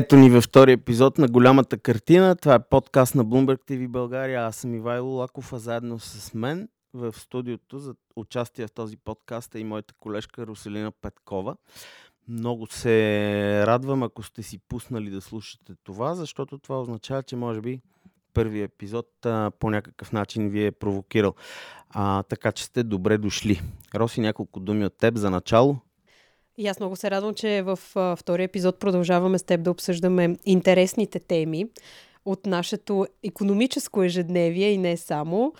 Ето ни във втори епизод на Голямата картина. Това е подкаст на Bloomberg TV България. Аз съм Ивайло Лаков, а заедно с мен в студиото за участие в този подкаст е и моята колежка Руселина Петкова. Много се радвам, ако сте си пуснали да слушате това, защото това означава, че може би първият епизод а, по някакъв начин ви е провокирал. А, така че сте добре дошли. Роси, няколко думи от теб за начало. И аз много се радвам, че в втория епизод продължаваме с теб да обсъждаме интересните теми от нашето економическо ежедневие и не само.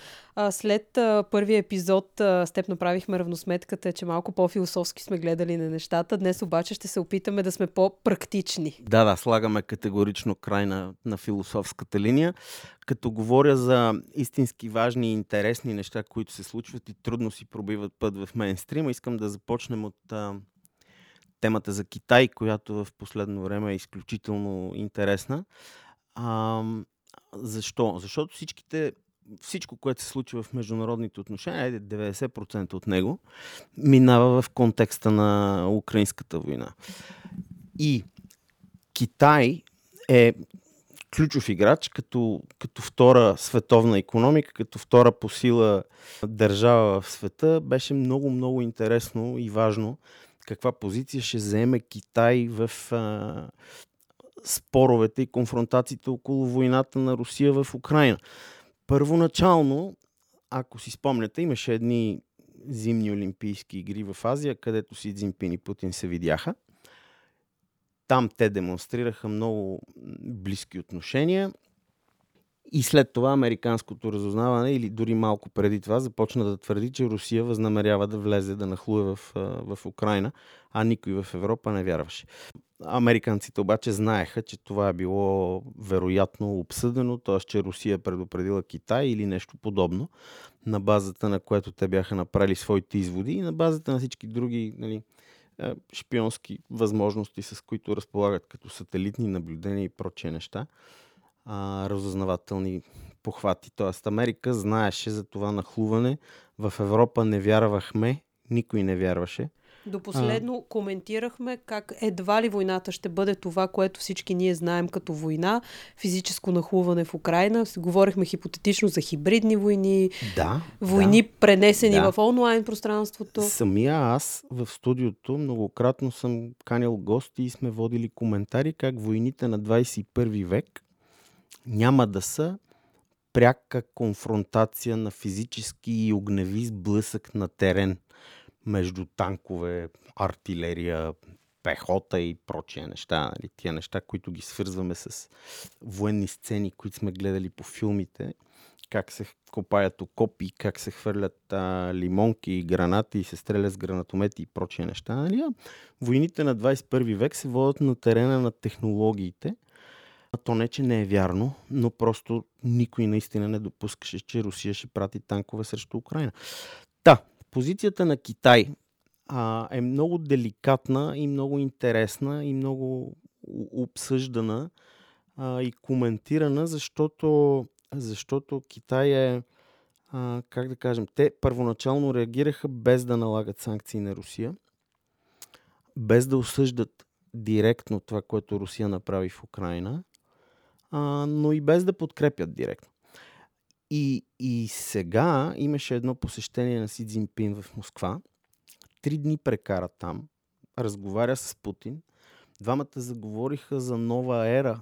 След първия епизод с теб направихме равносметката, че малко по-философски сме гледали на нещата. Днес обаче ще се опитаме да сме по-практични. Да, да, слагаме категорично край на, на философската линия. Като говоря за истински важни и интересни неща, които се случват и трудно си пробиват път в мейнстрима, искам да започнем от а, темата за Китай, която в последно време е изключително интересна. А, защо? Защото всичките, всичко, което се случва в международните отношения, 90% от него, минава в контекста на украинската война. И Китай е ключов играч, като, като втора световна економика, като втора по сила държава в света, беше много, много интересно и важно каква позиция ще заеме Китай в а, споровете и конфронтациите около войната на Русия в Украина. Първоначално, ако си спомняте, имаше едни зимни олимпийски игри в Азия, където си Цзинпин и Путин се видяха. Там те демонстрираха много близки отношения. И след това американското разузнаване, или дори малко преди това, започна да твърди, че Русия възнамерява да влезе, да нахлуе в, в Украина, а никой в Европа не вярваше. Американците обаче знаеха, че това е било вероятно обсъдено, т.е. че Русия е предупредила Китай или нещо подобно, на базата на което те бяха направили своите изводи и на базата на всички други нали, шпионски възможности, с които разполагат като сателитни наблюдения и прочие неща а, разузнавателни похвати. Тоест Америка знаеше за това нахлуване. В Европа не вярвахме, никой не вярваше. До последно а... коментирахме как едва ли войната ще бъде това, което всички ние знаем като война, физическо нахлуване в Украина. Говорихме хипотетично за хибридни войни, да, войни да, пренесени да. в онлайн пространството. Самия аз в студиото многократно съм канил гости и сме водили коментари как войните на 21 век няма да са пряка конфронтация на физически и огневи сблъсък на терен между танкове, артилерия, пехота и прочие неща. Нали? Тия неща, които ги свързваме с военни сцени, които сме гледали по филмите, как се копаят окопи, как се хвърлят а, лимонки гранати и се стрелят с гранатомети и прочие неща. Нали? Войните на 21 век се водят на терена на технологиите – то не, че не е вярно, но просто никой наистина не допускаше, че Русия ще прати танкове срещу Украина. Та, позицията на Китай а, е много деликатна и много интересна и много обсъждана а, и коментирана, защото, защото Китай е, а, как да кажем, те първоначално реагираха без да налагат санкции на Русия, без да осъждат директно това, което Русия направи в Украина а, но и без да подкрепят директно. И, и сега имаше едно посещение на Си Цзинпин в Москва. Три дни прекара там, разговаря с Путин. Двамата заговориха за нова ера,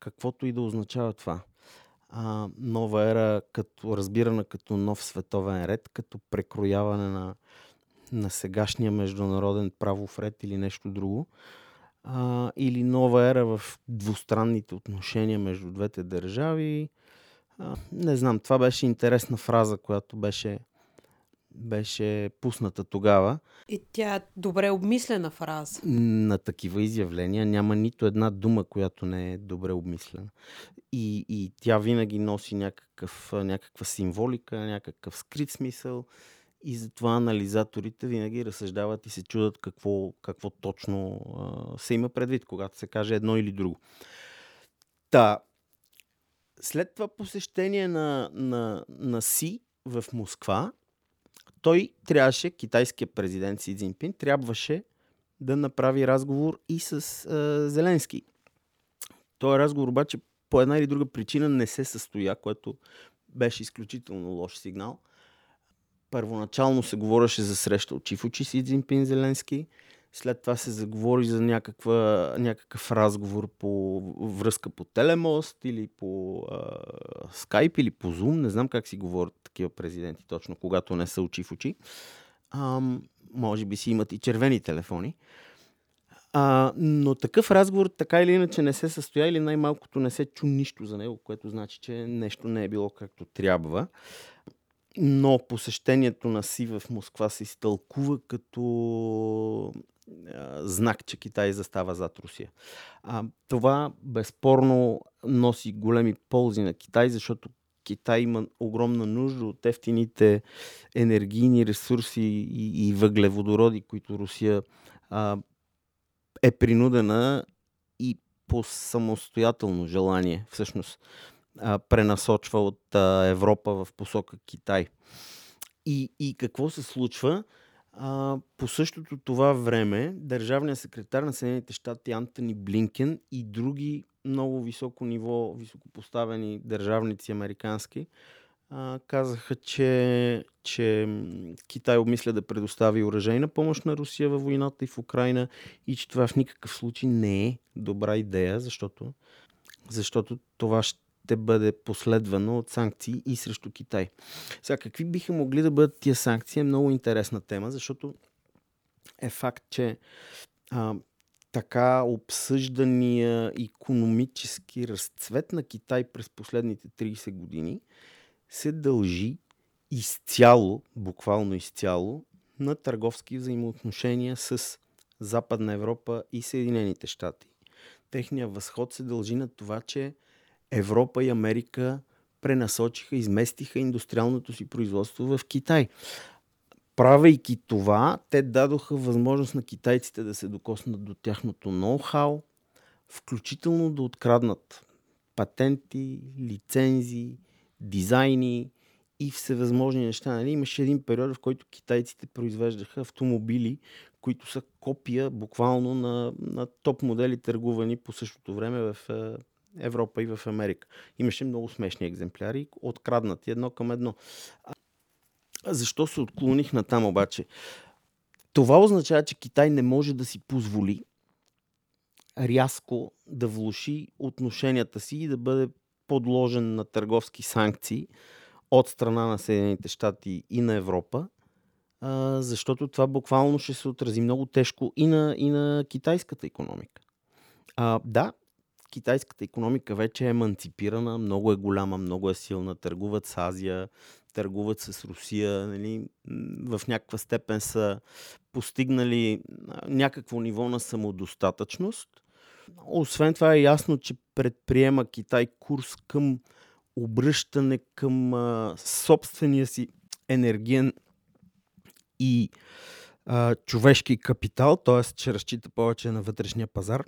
каквото и да означава това. А, нова ера, като, разбирана като нов световен ред, като прекрояване на, на сегашния международен правов ред или нещо друго а, или нова ера в двустранните отношения между двете държави. А, не знам, това беше интересна фраза, която беше, беше пусната тогава. И тя е добре обмислена фраза. На такива изявления няма нито една дума, която не е добре обмислена. И, и тя винаги носи някакъв, някаква символика, някакъв скрит смисъл. И затова анализаторите винаги разсъждават и се чудат какво, какво точно а, се има предвид, когато се каже едно или друго. Та, след това посещение на, на, на Си в Москва, той трябваше, китайският президент Си Цзинпин, трябваше да направи разговор и с а, Зеленски. Този разговор обаче по една или друга причина не се състоя, което беше изключително лош сигнал. Първоначално се говореше за среща от Чифочи си Цзинпин Зеленски. След това се заговори за някаква, някакъв разговор по връзка по телемост или по а, скайп или по зум. Не знам как си говорят такива президенти точно, когато не са очи в очи. А, може би си имат и червени телефони. А, но такъв разговор така или иначе не се състоя или най-малкото не се чу нищо за него, което значи, че нещо не е било както трябва. Но посещението на Си в Москва се изтълкува като знак, че Китай застава зад Русия. А, това безспорно носи големи ползи на Китай, защото Китай има огромна нужда от ефтините енергийни ресурси и, и въглеводороди, които Русия а, е принудена и по самостоятелно желание всъщност а, пренасочва от а, Европа в посока Китай. И, и какво се случва? А, по същото това време държавният секретар на Съединените щати Антони Блинкен и други много високо ниво, високопоставени държавници американски а, казаха, че, че Китай обмисля да предостави оръжейна помощ на Русия във войната и в Украина и че това в никакъв случай не е добра идея, защото, защото това ще бъде последвано от санкции и срещу Китай. Сега, какви биха могли да бъдат тия санкции е много интересна тема, защото е факт, че а, така обсъждания економически разцвет на Китай през последните 30 години – се дължи изцяло, буквално изцяло, на търговски взаимоотношения с Западна Европа и Съединените щати. Техният възход се дължи на това, че Европа и Америка пренасочиха, изместиха индустриалното си производство в Китай. Правейки това, те дадоха възможност на китайците да се докоснат до тяхното ноу-хау, включително да откраднат патенти, лицензии, дизайни и всевъзможни неща. Нали? Имаше един период, в който китайците произвеждаха автомобили, които са копия буквално на, на топ модели, търгувани по същото време в Европа и в Америка. Имаше много смешни екземпляри, откраднати едно към едно. Защо се отклоних на там обаче? Това означава, че Китай не може да си позволи рязко да влуши отношенията си и да бъде подложен на търговски санкции от страна на Съединените щати и на Европа, защото това буквално ще се отрази много тежко и на, и на китайската економика. А, да, китайската економика вече е еманципирана, много е голяма, много е силна, търгуват с Азия, търгуват с Русия, нали, в някаква степен са постигнали някакво ниво на самодостатъчност – освен това е ясно, че предприема Китай курс към обръщане към а, собствения си енергиен и а, човешки капитал, т.е. че разчита повече на вътрешния пазар.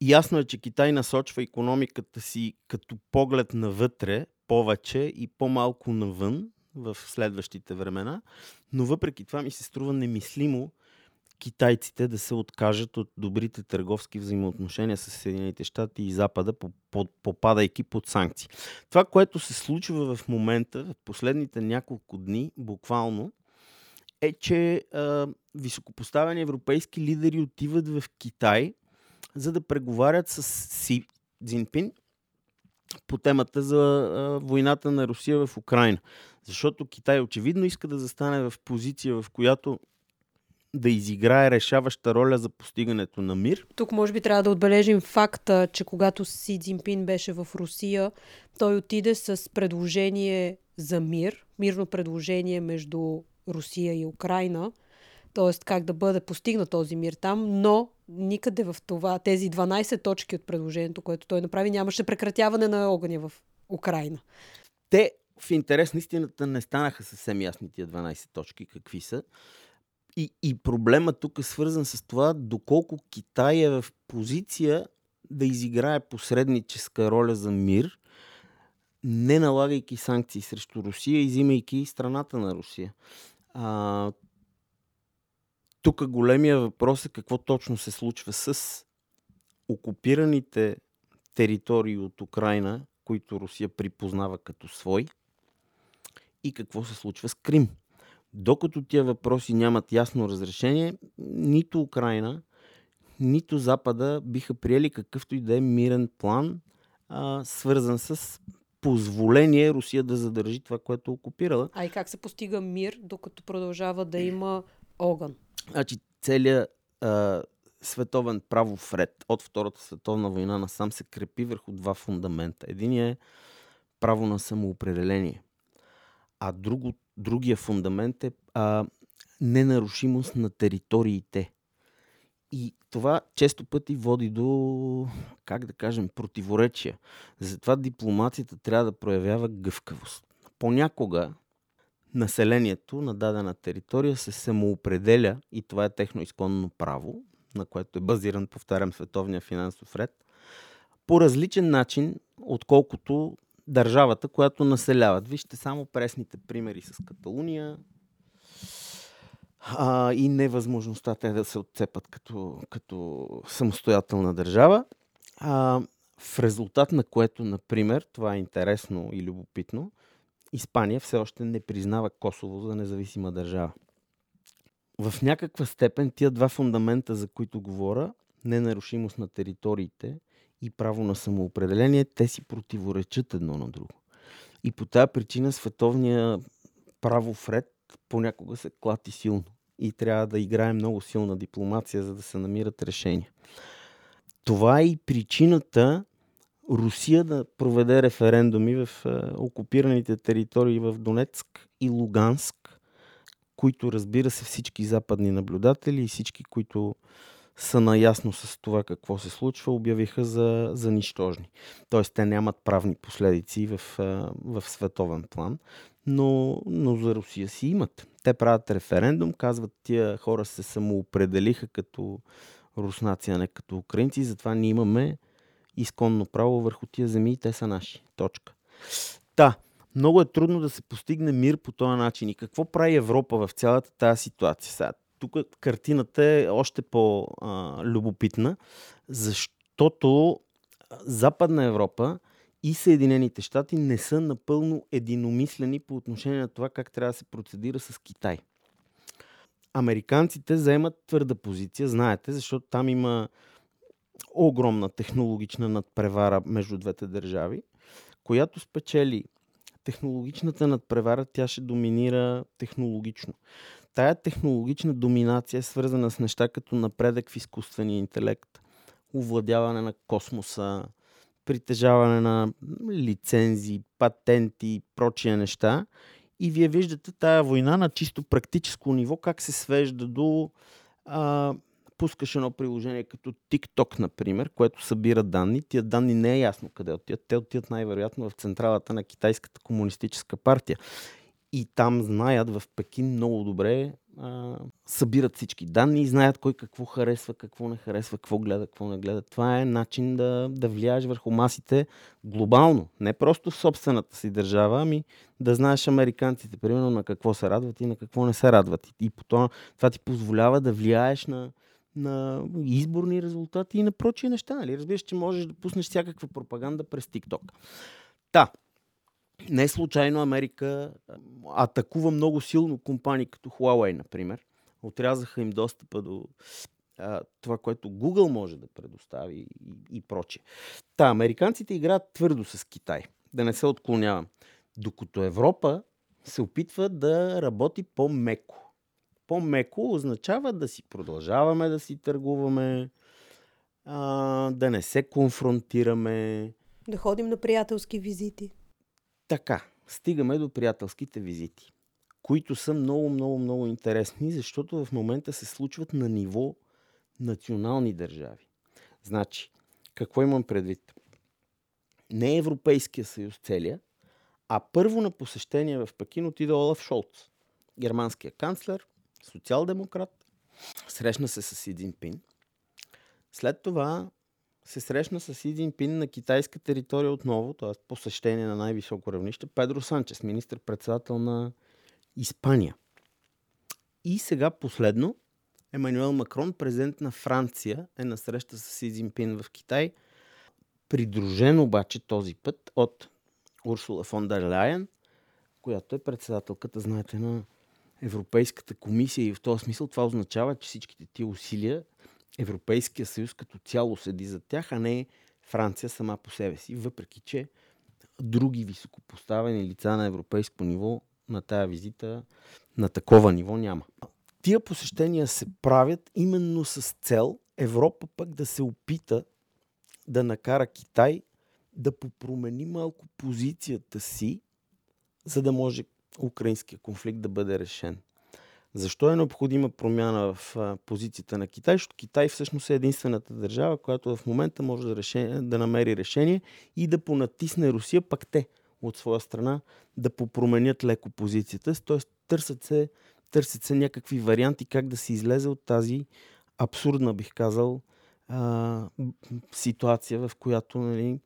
Ясно е, че Китай насочва економиката си като поглед навътре повече и по-малко навън в следващите времена, но въпреки това ми се струва немислимо китайците да се откажат от добрите търговски взаимоотношения с Съединените щати и Запада, попадайки под санкции. Това, което се случва в момента, в последните няколко дни, буквално, е, че а, високопоставени европейски лидери отиват в Китай, за да преговарят с Си Цзинпин по темата за а, войната на Русия в Украина. Защото Китай очевидно иска да застане в позиция, в която да изиграе решаваща роля за постигането на мир. Тук може би трябва да отбележим факта, че когато Си Цзинпин беше в Русия, той отиде с предложение за мир, мирно предложение между Русия и Украина, т.е. как да бъде постигнат този мир там, но никъде в това, тези 12 точки от предложението, което той направи, нямаше прекратяване на огъня в Украина. Те в интерес на истината не станаха съвсем ясни тия 12 точки какви са. И, и проблема тук е свързан с това, доколко Китай е в позиция да изиграе посредническа роля за мир, не налагайки санкции срещу Русия, изимайки страната на Русия. А, тук големия въпрос е какво точно се случва с окупираните територии от Украина, които Русия припознава като свой и какво се случва с Крим. Докато тия въпроси нямат ясно разрешение, нито Украина, нито Запада биха приели какъвто и да е мирен план, а, свързан с позволение Русия да задържи това, което е окупирала. А и как се постига мир, докато продължава да има огън? Значи целият а, световен правов ред от Втората световна война насам се крепи върху два фундамента. Единият е право на самоопределение, а друго, другия фундамент е а, ненарушимост на териториите. И това често пъти води до, как да кажем, противоречия. Затова дипломацията трябва да проявява гъвкавост. Понякога населението на дадена територия се самоопределя и това е техно изконно право, на което е базиран, повтарям, световния финансов ред, по различен начин, отколкото държавата, която населяват. Вижте само пресните примери с Каталуния а, и невъзможността те да се отцепат като, като самостоятелна държава. А, в резултат на което, например, това е интересно и любопитно, Испания все още не признава Косово за независима държава. В някаква степен тия два фундамента, за които говоря, ненарушимост на териториите и право на самоопределение, те си противоречат едно на друго. И по тази причина световния правов ред понякога се клати силно. И трябва да играе много силна дипломация, за да се намират решения. Това е и причината Русия да проведе референдуми в е, окупираните територии в Донецк и Луганск, които разбира се всички западни наблюдатели и всички, които са наясно с това какво се случва, обявиха за, за нищожни. Тоест, те нямат правни последици в, е, в световен план, но, но за Русия си имат. Те правят референдум, казват, тия хора се самоопределиха като руснаци, а не като украинци, затова ние имаме изконно право върху тия земи и те са наши. Точка. Та, много е трудно да се постигне мир по този начин. И какво прави Европа в цялата тази ситуация? Сега, тук картината е още по-любопитна, защото Западна Европа и Съединените щати не са напълно единомислени по отношение на това как трябва да се процедира с Китай. Американците заемат твърда позиция, знаете, защото там има огромна технологична надпревара между двете държави, която спечели технологичната надпревара, тя ще доминира технологично. Тая технологична доминация е свързана с неща като напредък в изкуствения интелект, овладяване на космоса, притежаване на лицензи, патенти и прочия неща. И вие виждате тая война на чисто практическо ниво, как се свежда до а, пускаш едно приложение като TikTok, например, което събира данни. Тия данни не е ясно къде отиват. Те отиват най-вероятно в централата на Китайската комунистическа партия. И там знаят в Пекин много добре, а, събират всички данни и знаят кой какво харесва, какво не харесва, какво гледа, какво не гледа. Това е начин да, да влияеш върху масите глобално. Не просто в собствената си държава, ами да знаеш американците, примерно, на какво се радват и на какво не се радват. И по това, това ти позволява да влияеш на, на изборни резултати и на прочие неща. Нали? Разбираш, че можеш да пуснеш всякаква пропаганда през TikTok. Та, не случайно Америка атакува много силно компании като Huawei, например. Отрязаха им достъпа до а, това, което Google може да предостави и, и прочее. Та, американците играят твърдо с Китай. Да не се отклонявам. Докато Европа се опитва да работи по-меко по-меко означава да си продължаваме да си търгуваме, а, да не се конфронтираме. Да ходим на приятелски визити. Така, стигаме до приятелските визити, които са много, много, много интересни, защото в момента се случват на ниво национални държави. Значи, какво имам предвид? Не Европейския съюз целия, а първо на посещение в Пекин отида Олаф Шолц, германския канцлер, социал-демократ, срещна се с Си Пин. След това се срещна с Си Пин на китайска територия отново, т.е. посещение на най-високо равнище, Педро Санчес, министр-председател на Испания. И сега последно, Емануел Макрон, президент на Франция, е на среща с Си Пин в Китай. придружен обаче този път от Урсула фон дер Ляйен, която е председателката, знаете, на Европейската комисия и в този смисъл това означава, че всичките тия усилия Европейския съюз като цяло седи за тях, а не Франция сама по себе си, въпреки че други високопоставени лица на европейско ниво на тая визита на такова ниво няма. Тия посещения се правят именно с цел Европа пък да се опита да накара Китай да попромени малко позицията си, за да може украинския конфликт да бъде решен. Защо е необходима промяна в позицията на Китай? Защото Китай всъщност е единствената държава, която в момента може да, решение, да намери решение и да понатисне Русия, пък те от своя страна да попроменят леко позицията. Т.е. търсят се, търсят се някакви варианти как да се излезе от тази абсурдна, бих казал, а, ситуация, в която нали,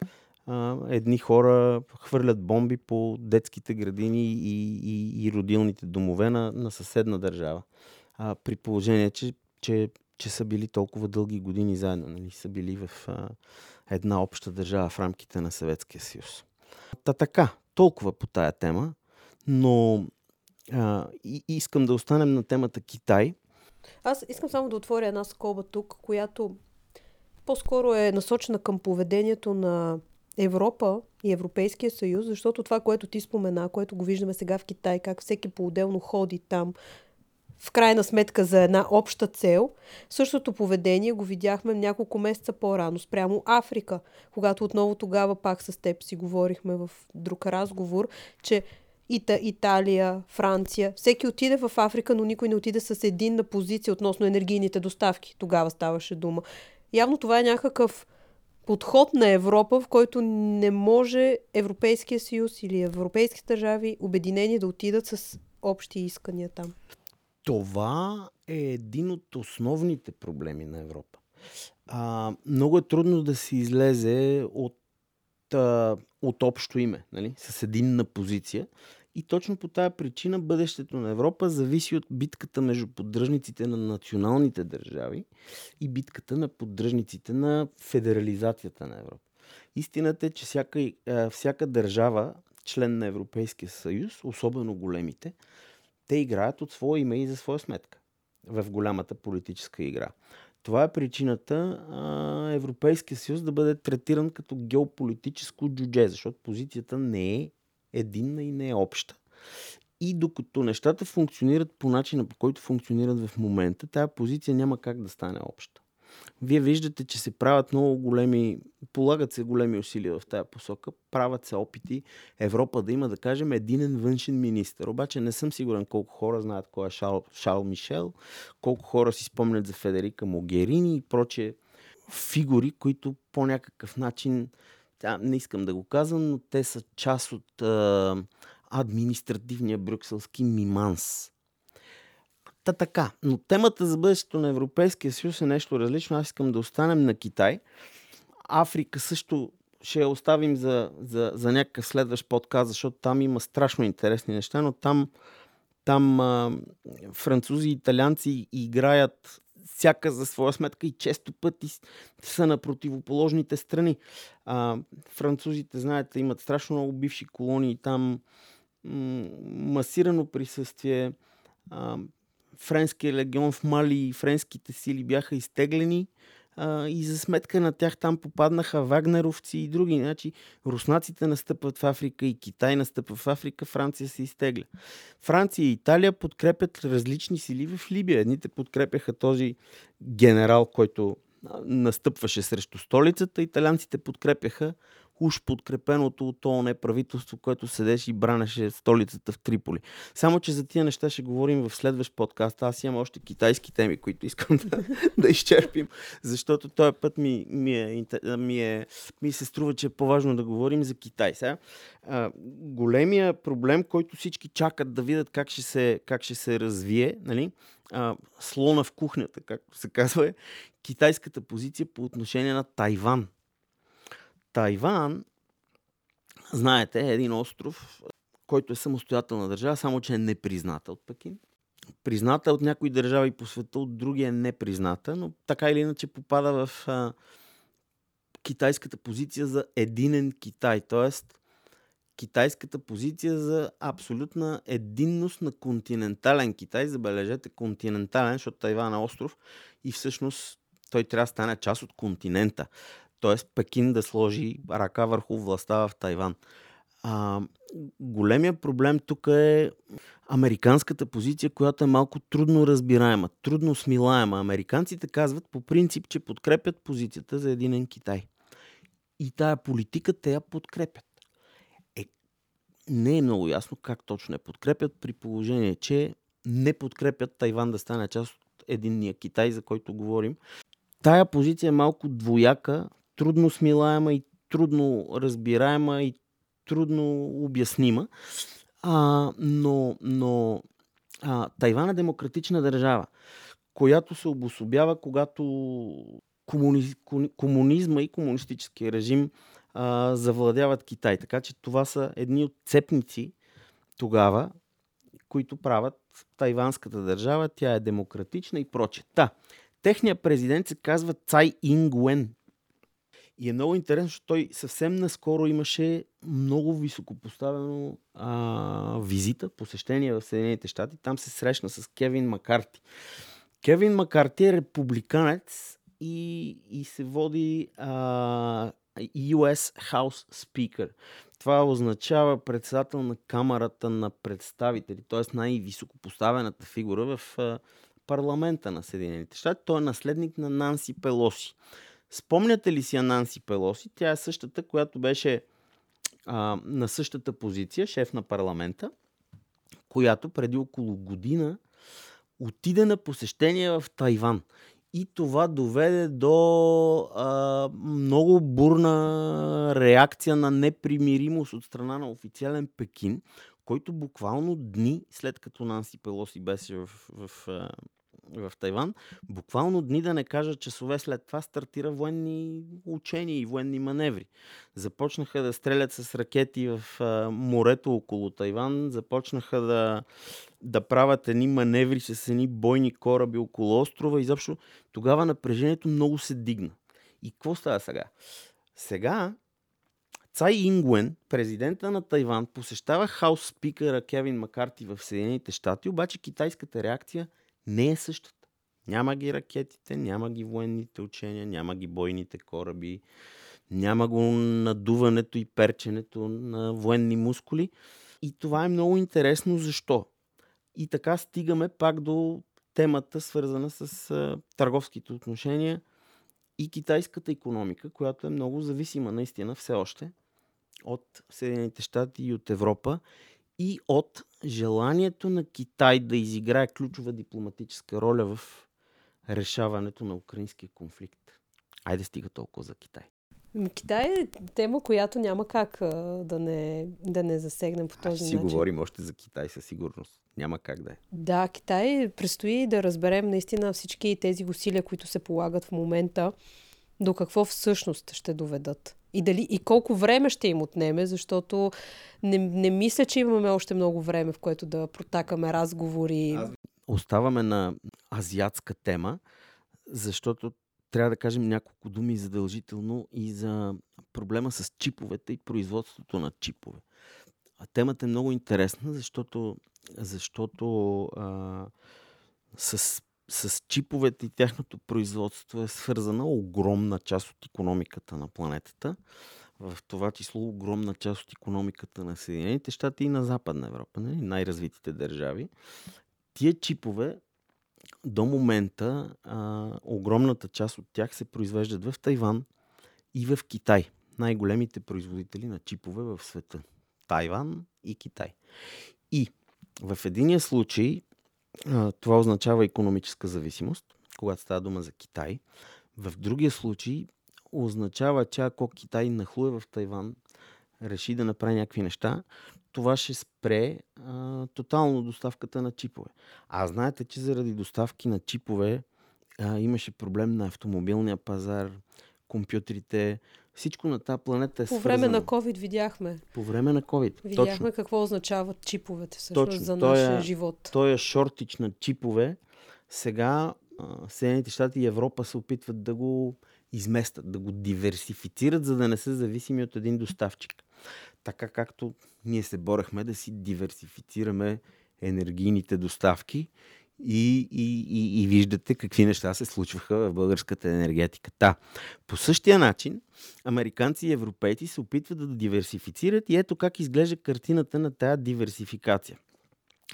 едни хора хвърлят бомби по детските градини и, и, и родилните домове на, на съседна държава. А, при положение, че, че, че са били толкова дълги години заедно, нали, са били в а, една обща държава в рамките на Съветския съюз. Та така, толкова по тая тема, но а, и, искам да останем на темата Китай. Аз искам само да отворя една скоба тук, която по-скоро е насочена към поведението на Европа и Европейския съюз, защото това, което ти спомена, което го виждаме сега в Китай, как всеки по-отделно ходи там, в крайна сметка за една обща цел, същото поведение го видяхме няколко месеца по-рано спрямо Африка, когато отново тогава пак с теб си говорихме в друг разговор, че Ита, Италия, Франция. Всеки отиде в Африка, но никой не отиде с единна позиция относно енергийните доставки. Тогава ставаше дума. Явно това е някакъв подход на Европа, в който не може Европейския съюз или европейските държави обединени да отидат с общи искания там. Това е един от основните проблеми на Европа. А, много е трудно да се излезе от, а, от общо име, нали? с единна позиция. И точно по тази причина бъдещето на Европа зависи от битката между поддръжниците на националните държави и битката на поддръжниците на федерализацията на Европа. Истината е, че всяка, всяка държава, член на Европейския съюз, особено големите, те играят от своя име и за своя сметка в голямата политическа игра. Това е причината Европейския съюз да бъде третиран като геополитическо джудже, защото позицията не е единна и не е обща. И докато нещата функционират по начина, по който функционират в момента, тази позиция няма как да стане обща. Вие виждате, че се правят много големи, полагат се големи усилия в тази посока, правят се опити Европа да има, да кажем, единен външен министр. Обаче не съм сигурен колко хора знаят кой е Шал, Шал Мишел, колко хора си спомнят за Федерика Могерини и прочие фигури, които по някакъв начин тя, не искам да го казвам, но те са част от а, административния брюкселски миманс. Та така, но темата за бъдещето на Европейския съюз е нещо различно. Аз искам да останем на Китай. Африка също ще я оставим за, за, за някакъв следващ подкаст, защото там има страшно интересни неща, но там, там а, французи и италианци играят всяка за своя сметка и често пъти са на противоположните страни. А, французите, знаете, имат страшно много бивши колонии там, м- масирано присъствие. А, френския легион в Мали и френските сили бяха изтеглени а, и за сметка на тях там попаднаха вагнеровци и други. Значи, руснаците настъпват в Африка и Китай настъпва в Африка, Франция се изтегля. Франция и Италия подкрепят различни сили в Либия. Едните подкрепяха този генерал, който настъпваше срещу столицата, италианците подкрепяха уж подкрепеното от ООН правителство, което седеше и бранеше столицата в Триполи. Само, че за тия неща ще говорим в следващ подкаст. Аз имам още китайски теми, които искам да, да изчерпим, защото този път ми, ми, е, ми, е, ми се струва, че е по-важно да говорим за Китай. Сега, а, големия проблем, който всички чакат да видят как ще се, как ще се развие, нали? а, слона в кухнята, както се казва, е китайската позиция по отношение на Тайван. Тайван, знаете, е един остров, който е самостоятелна държава, само че е непризната от Пекин. Призната от някои държави по света, от други е непризната, но така или иначе попада в а, китайската позиция за единен Китай, т.е. китайската позиция за абсолютна единност на континентален Китай. Забележете, континентален, защото Тайван е остров и всъщност той трябва да стане част от континента. Т.е. Пекин да сложи ръка върху властта в Тайван. А, големия проблем тук е американската позиция, която е малко трудно разбираема, трудно смилаема. Американците казват по принцип, че подкрепят позицията за единен Китай. И тая политика те я подкрепят. Е, не е много ясно как точно я подкрепят, при положение, че не подкрепят Тайван да стане част от единния Китай, за който говорим. Тая позиция е малко двояка, трудно смилаема и трудно разбираема и трудно обяснима. А, но но а, Тайван е демократична държава, която се обособява, когато комуни, комунизма и комунистическия режим а, завладяват Китай. Така че това са едни от цепници тогава, които правят тайванската държава. Тя е демократична и проче. Та, техният президент се казва Цай Ингуен. И е много интересно, защото той съвсем наскоро имаше много високопоставено а, визита, посещение в Съединените щати. Там се срещна с Кевин Макарти. Кевин Макарти е републиканец и, и се води а, US House Speaker. Това означава председател на Камерата на представители, т.е. най-високопоставената фигура в парламента на Съединените щати. Той е наследник на Нанси Пелоси. Спомняте ли си Ананси Пелоси? Тя е същата, която беше а, на същата позиция, шеф на парламента, която преди около година отиде на посещение в Тайван. И това доведе до а, много бурна реакция на непримиримост от страна на официален Пекин, който буквално дни след като Нанси Пелоси беше в, в, в в Тайван, буквално дни да не кажа часове след това стартира военни учения и военни маневри. Започнаха да стрелят с ракети в морето около Тайван, започнаха да, да правят едни маневри с едни бойни кораби около острова. Изобщо тогава напрежението много се дигна. И какво става сега? Сега Цай Ингуен, президента на Тайван, посещава хаус спикъра Кевин Макарти в Съединените щати, обаче китайската реакция – не е същата. Няма ги ракетите, няма ги военните учения, няма ги бойните кораби, няма го надуването и перченето на военни мускули. И това е много интересно защо. И така стигаме пак до темата, свързана с а, търговските отношения и китайската економика, която е много зависима наистина все още от Съединените щати и от Европа и от желанието на Китай да изиграе ключова дипломатическа роля в решаването на украинския конфликт. Айде стига толкова за Китай. Китай е тема, която няма как а, да, не, да не засегнем по този си начин. си говорим още за Китай със сигурност. Няма как да е. Да, Китай предстои да разберем наистина всички тези усилия, които се полагат в момента, до какво всъщност ще доведат. И, дали, и колко време ще им отнеме, защото не, не мисля, че имаме още много време, в което да протакаме разговори. Оставаме на азиатска тема, защото трябва да кажем няколко думи задължително и за проблема с чиповете и производството на чипове. Темата е много интересна, защото, защото а, с с чиповете и тяхното производство е свързана огромна част от економиката на планетата. В това число огромна част от економиката на Съединените щати и на Западна Европа, нали? най-развитите държави. Тия чипове до момента а, огромната част от тях се произвеждат в Тайван и в Китай. Най-големите производители на чипове в света. Тайван и Китай. И в единия случай това означава економическа зависимост, когато става дума за Китай. В другия случай означава, че ако Китай нахлуе в Тайван, реши да направи някакви неща, това ще спре а, тотално доставката на чипове. А знаете, че заради доставки на чипове а, имаше проблем на автомобилния пазар, компютрите, всичко на тази планета е По време на COVID видяхме. По време на COVID. Видяхме точно. какво означават чиповете всъщност точно. за нашия живот. Той е шортич на чипове. Сега Съединените щати и Европа се опитват да го изместят, да го диверсифицират, за да не са зависими от един доставчик. Така както ние се борехме да си диверсифицираме енергийните доставки и, и, и, и виждате какви неща се случваха в българската енергетика. Та, по същия начин, американци и европейци се опитват да диверсифицират и ето как изглежда картината на тази диверсификация.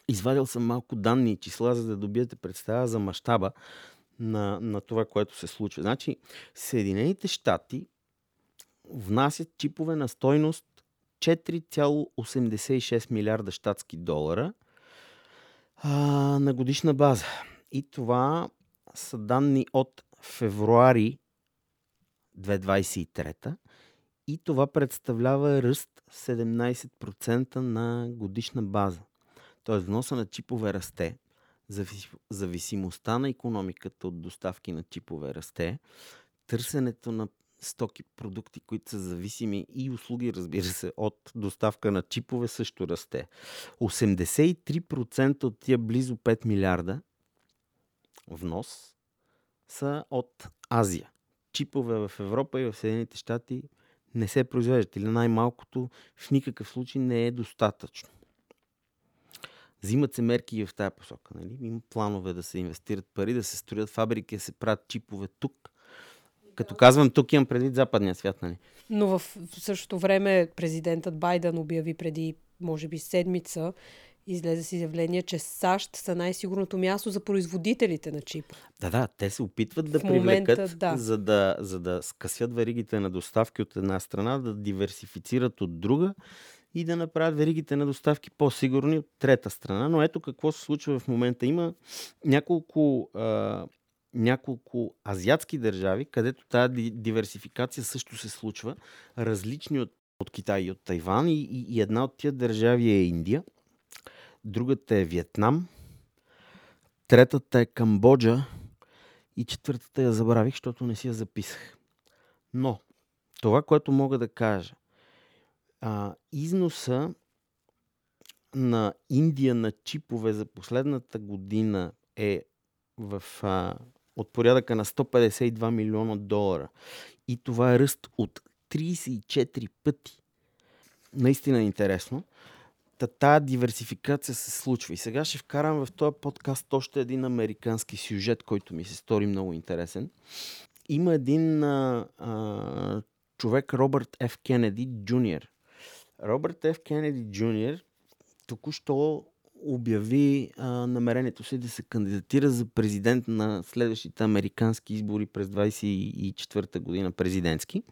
Извадил съм малко данни и числа, за да добиете представа за мащаба на, на това, което се случва. Значи, Съединените щати внасят чипове на стойност 4,86 милиарда щатски долара а, на годишна база. И това са данни от февруари 2023 и това представлява ръст 17% на годишна база. Тоест вноса на чипове расте, зависимостта на економиката от доставки на чипове расте, търсенето на стоки, продукти, които са зависими и услуги, разбира се, от доставка на чипове също расте. 83% от тия близо 5 милиарда внос са от Азия. Чипове в Европа и в Съединените щати не се произвеждат или най-малкото в никакъв случай не е достатъчно. Взимат се мерки и в тази посока. Нали? Има планове да се инвестират пари, да се строят фабрики, да се правят чипове тук. Като казвам тук, имам предвид западния свят. Нали? Но в същото време президентът Байден обяви преди, може би, седмица, излезе с изявление, че САЩ са най-сигурното място за производителите на чип. Да, да, те се опитват да в привлекат, момента, да. За, да, за да скъсят веригите на доставки от една страна, да диверсифицират от друга и да направят веригите на доставки по-сигурни от трета страна. Но ето какво се случва в момента. Има няколко, а, няколко азиатски държави, където тази диверсификация също се случва, различни от, от Китай и от Тайван. И, и, една от тия държави е Индия, другата е Виетнам, третата е Камбоджа и четвъртата я забравих, защото не си я записах. Но това, което мога да кажа, а, износа на Индия на чипове за последната година е в, а, от порядъка на 152 милиона долара. И това е ръст от 34 пъти. Наистина е интересно. Та тая диверсификация се случва. И сега ще вкарам в този подкаст още един американски сюжет, който ми се стори много интересен. Има един а, а, човек, Робърт Ф. Кенеди, джуниор, Робърт Ф. Кенеди Джуниор току-що обяви а, намерението си да се кандидатира за президент на следващите американски избори през 24 година президентски.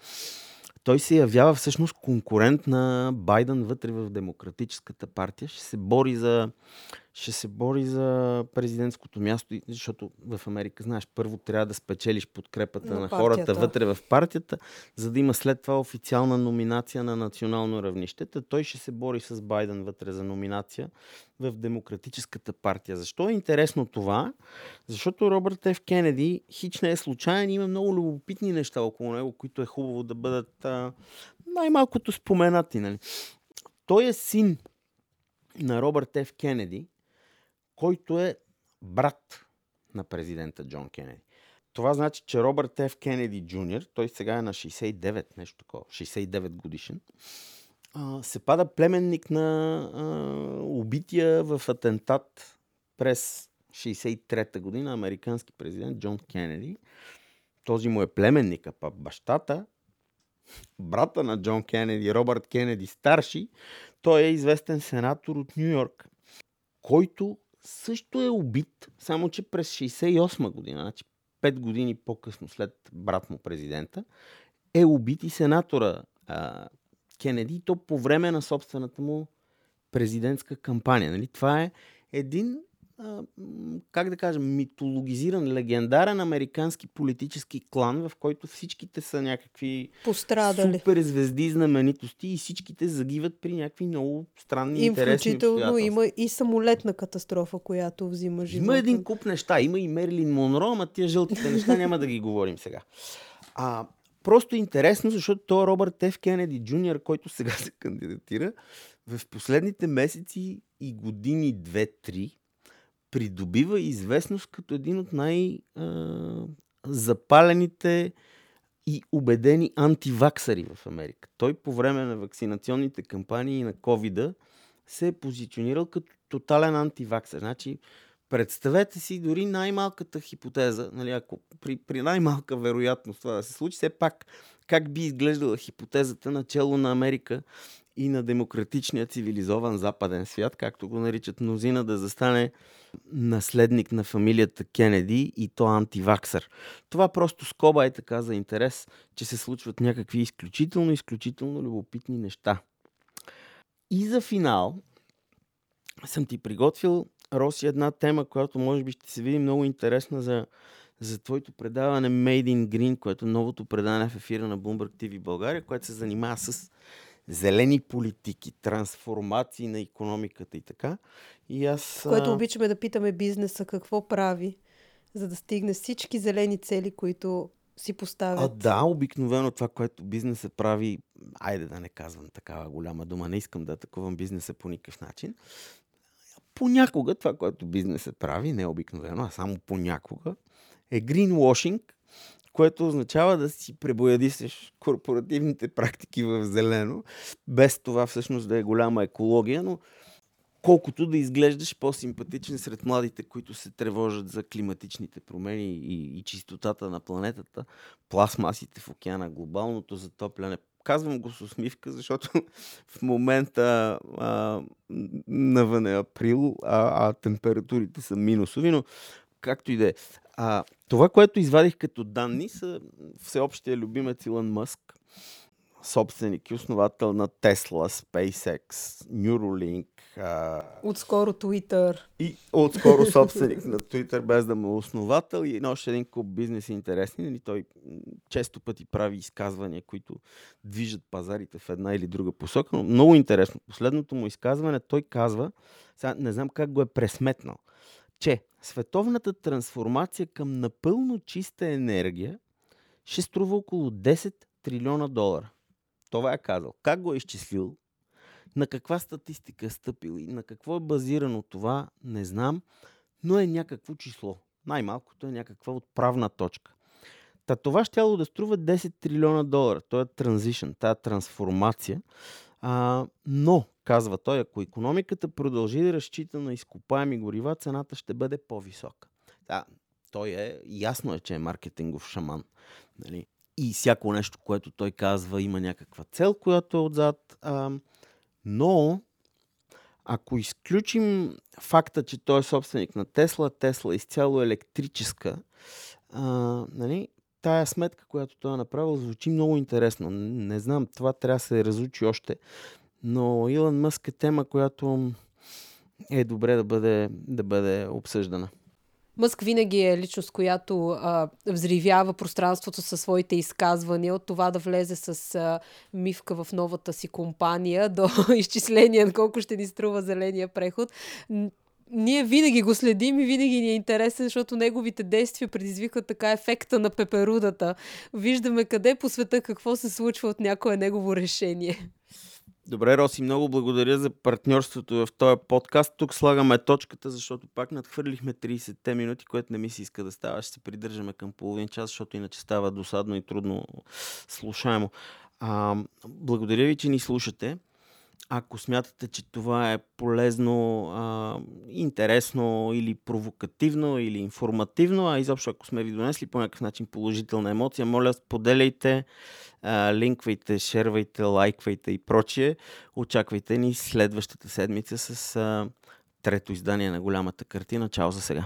Той се явява всъщност конкурент на Байден вътре в Демократическата партия. Ще се бори за ще се бори за президентското място, защото в Америка, знаеш, първо трябва да спечелиш подкрепата на, на хората вътре в партията, за да има след това официална номинация на национално равнище. Та той ще се бори с Байден вътре за номинация в Демократическата партия. Защо е интересно това? Защото Робърт Ф. Кенеди хич не е случайен, има много любопитни неща около него, които е хубаво да бъдат а, най-малкото споменати. Нали? Той е син на Робърт Ф. Кенеди, който е брат на президента Джон Кенеди. Това значи, че Робърт Ф. Кенеди Джуниор, той сега е на 69, нещо такова, 69 годишен, се пада племенник на убития в атентат през 63-та година американски президент Джон Кенеди. Този му е племенник, а пък бащата, брата на Джон Кенеди, Робърт Кенеди старши, той е известен сенатор от Нью Йорк, който също е убит, само че през 68 година, значи 5 години по-късно след брат му президента, е убит и сенатора а, Кенеди, то по време на собствената му президентска кампания. Нали? Това е един как да кажем, митологизиран, легендарен американски политически клан, в който всичките са някакви Пострадали. супер звезди, знаменитости и всичките загиват при някакви много странни, и интересни Включително има и самолетна катастрофа, която взима живота. Има един куп неща. Има и Мерлин Монро, ама тия жълтите неща няма да ги говорим сега. А, просто интересно, защото той Робърт Ф. Кенеди Джуниор, който сега се кандидатира, в последните месеци и години, две-три, придобива известност като един от най-запалените и убедени антиваксари в Америка. Той по време на вакцинационните кампании на ковида се е позиционирал като тотален антиваксер. Значи, представете си дори най-малката хипотеза, нали, ако при, при най-малка вероятност това да се случи, все пак как би изглеждала хипотезата начало на Америка и на демократичния цивилизован западен свят, както го наричат мнозина, да застане наследник на фамилията Кенеди и то антиваксър. Това просто скоба е така за интерес, че се случват някакви изключително, изключително любопитни неща. И за финал съм ти приготвил, Роси, една тема, която може би ще се види много интересна за, за твоето предаване Made in Green, което е новото предаване в ефира на Bloomberg TV България, което се занимава с зелени политики, трансформации на економиката и така. И аз... Което обичаме да питаме бизнеса какво прави, за да стигне всички зелени цели, които си поставят. А, да, обикновено това, което бизнеса прави, айде да не казвам такава голяма дума, не искам да атакувам бизнеса по никакъв начин. Понякога това, което бизнесът прави, не е обикновено, а само понякога, е greenwashing, което означава да си пребоядисаш корпоративните практики в зелено, без това всъщност да е голяма екология, но колкото да изглеждаш по-симпатичен сред младите, които се тревожат за климатичните промени и, и чистотата на планетата, пластмасите в океана, глобалното затопляне. Казвам го с усмивка, защото в момента а, навън е април, а, а температурите са минусови, но както и да е. А, това, което извадих като данни, са всеобщия любимец Илон Мъск, собственик и основател на Tesla, SpaceX, Neuralink. А... Отскоро Twitter. И отскоро собственик на Twitter, без да му е основател и още един куп бизнес интересни. И нали, той често пъти прави изказвания, които движат пазарите в една или друга посока. Но много интересно. Последното му изказване той казва, сега не знам как го е пресметнал, че световната трансформация към напълно чиста енергия ще струва около 10 трилиона долара. Това е казал. Как го е изчислил? На каква статистика е стъпил и на какво е базирано това, не знам, но е някакво число. Най-малкото е някаква отправна точка. Та това ще да струва 10 трилиона долара. Това е транзишън, тази трансформация. А, но Казва той, ако економиката продължи да разчита на изкопаеми горива, цената ще бъде по-висока. Да, той е, ясно е, че е маркетингов шаман. Нали? И всяко нещо, което той казва, има някаква цел, която е отзад. А, но, ако изключим факта, че той е собственик на Тесла, Тесла е изцяло електрическа, а, нали, тая сметка, която той е направил, звучи много интересно. Не знам, това трябва да се разучи още. Но Илон Мъск е тема, която е добре да бъде, да бъде обсъждана. Мъск винаги е личност, която а, взривява пространството със своите изказвания, от това да влезе с а, мивка в новата си компания до изчисление на колко ще ни струва зеления преход. Ние винаги го следим и винаги ни е интересен, защото неговите действия предизвикват така ефекта на пеперудата. Виждаме къде по света какво се случва от някое негово решение. Добре, Роси, много благодаря за партньорството в този подкаст. Тук слагаме точката, защото пак надхвърлихме 30-те минути, което не ми се иска да става. Ще се придържаме към половин час, защото иначе става досадно и трудно слушаемо. А, благодаря ви, че ни слушате. Ако смятате, че това е полезно, а, интересно или провокативно или информативно, а изобщо ако сме ви донесли по някакъв начин положителна емоция, моля споделяйте, линквайте, шервайте, лайквайте и прочие. Очаквайте ни следващата седмица с а, трето издание на голямата картина. Чао за сега!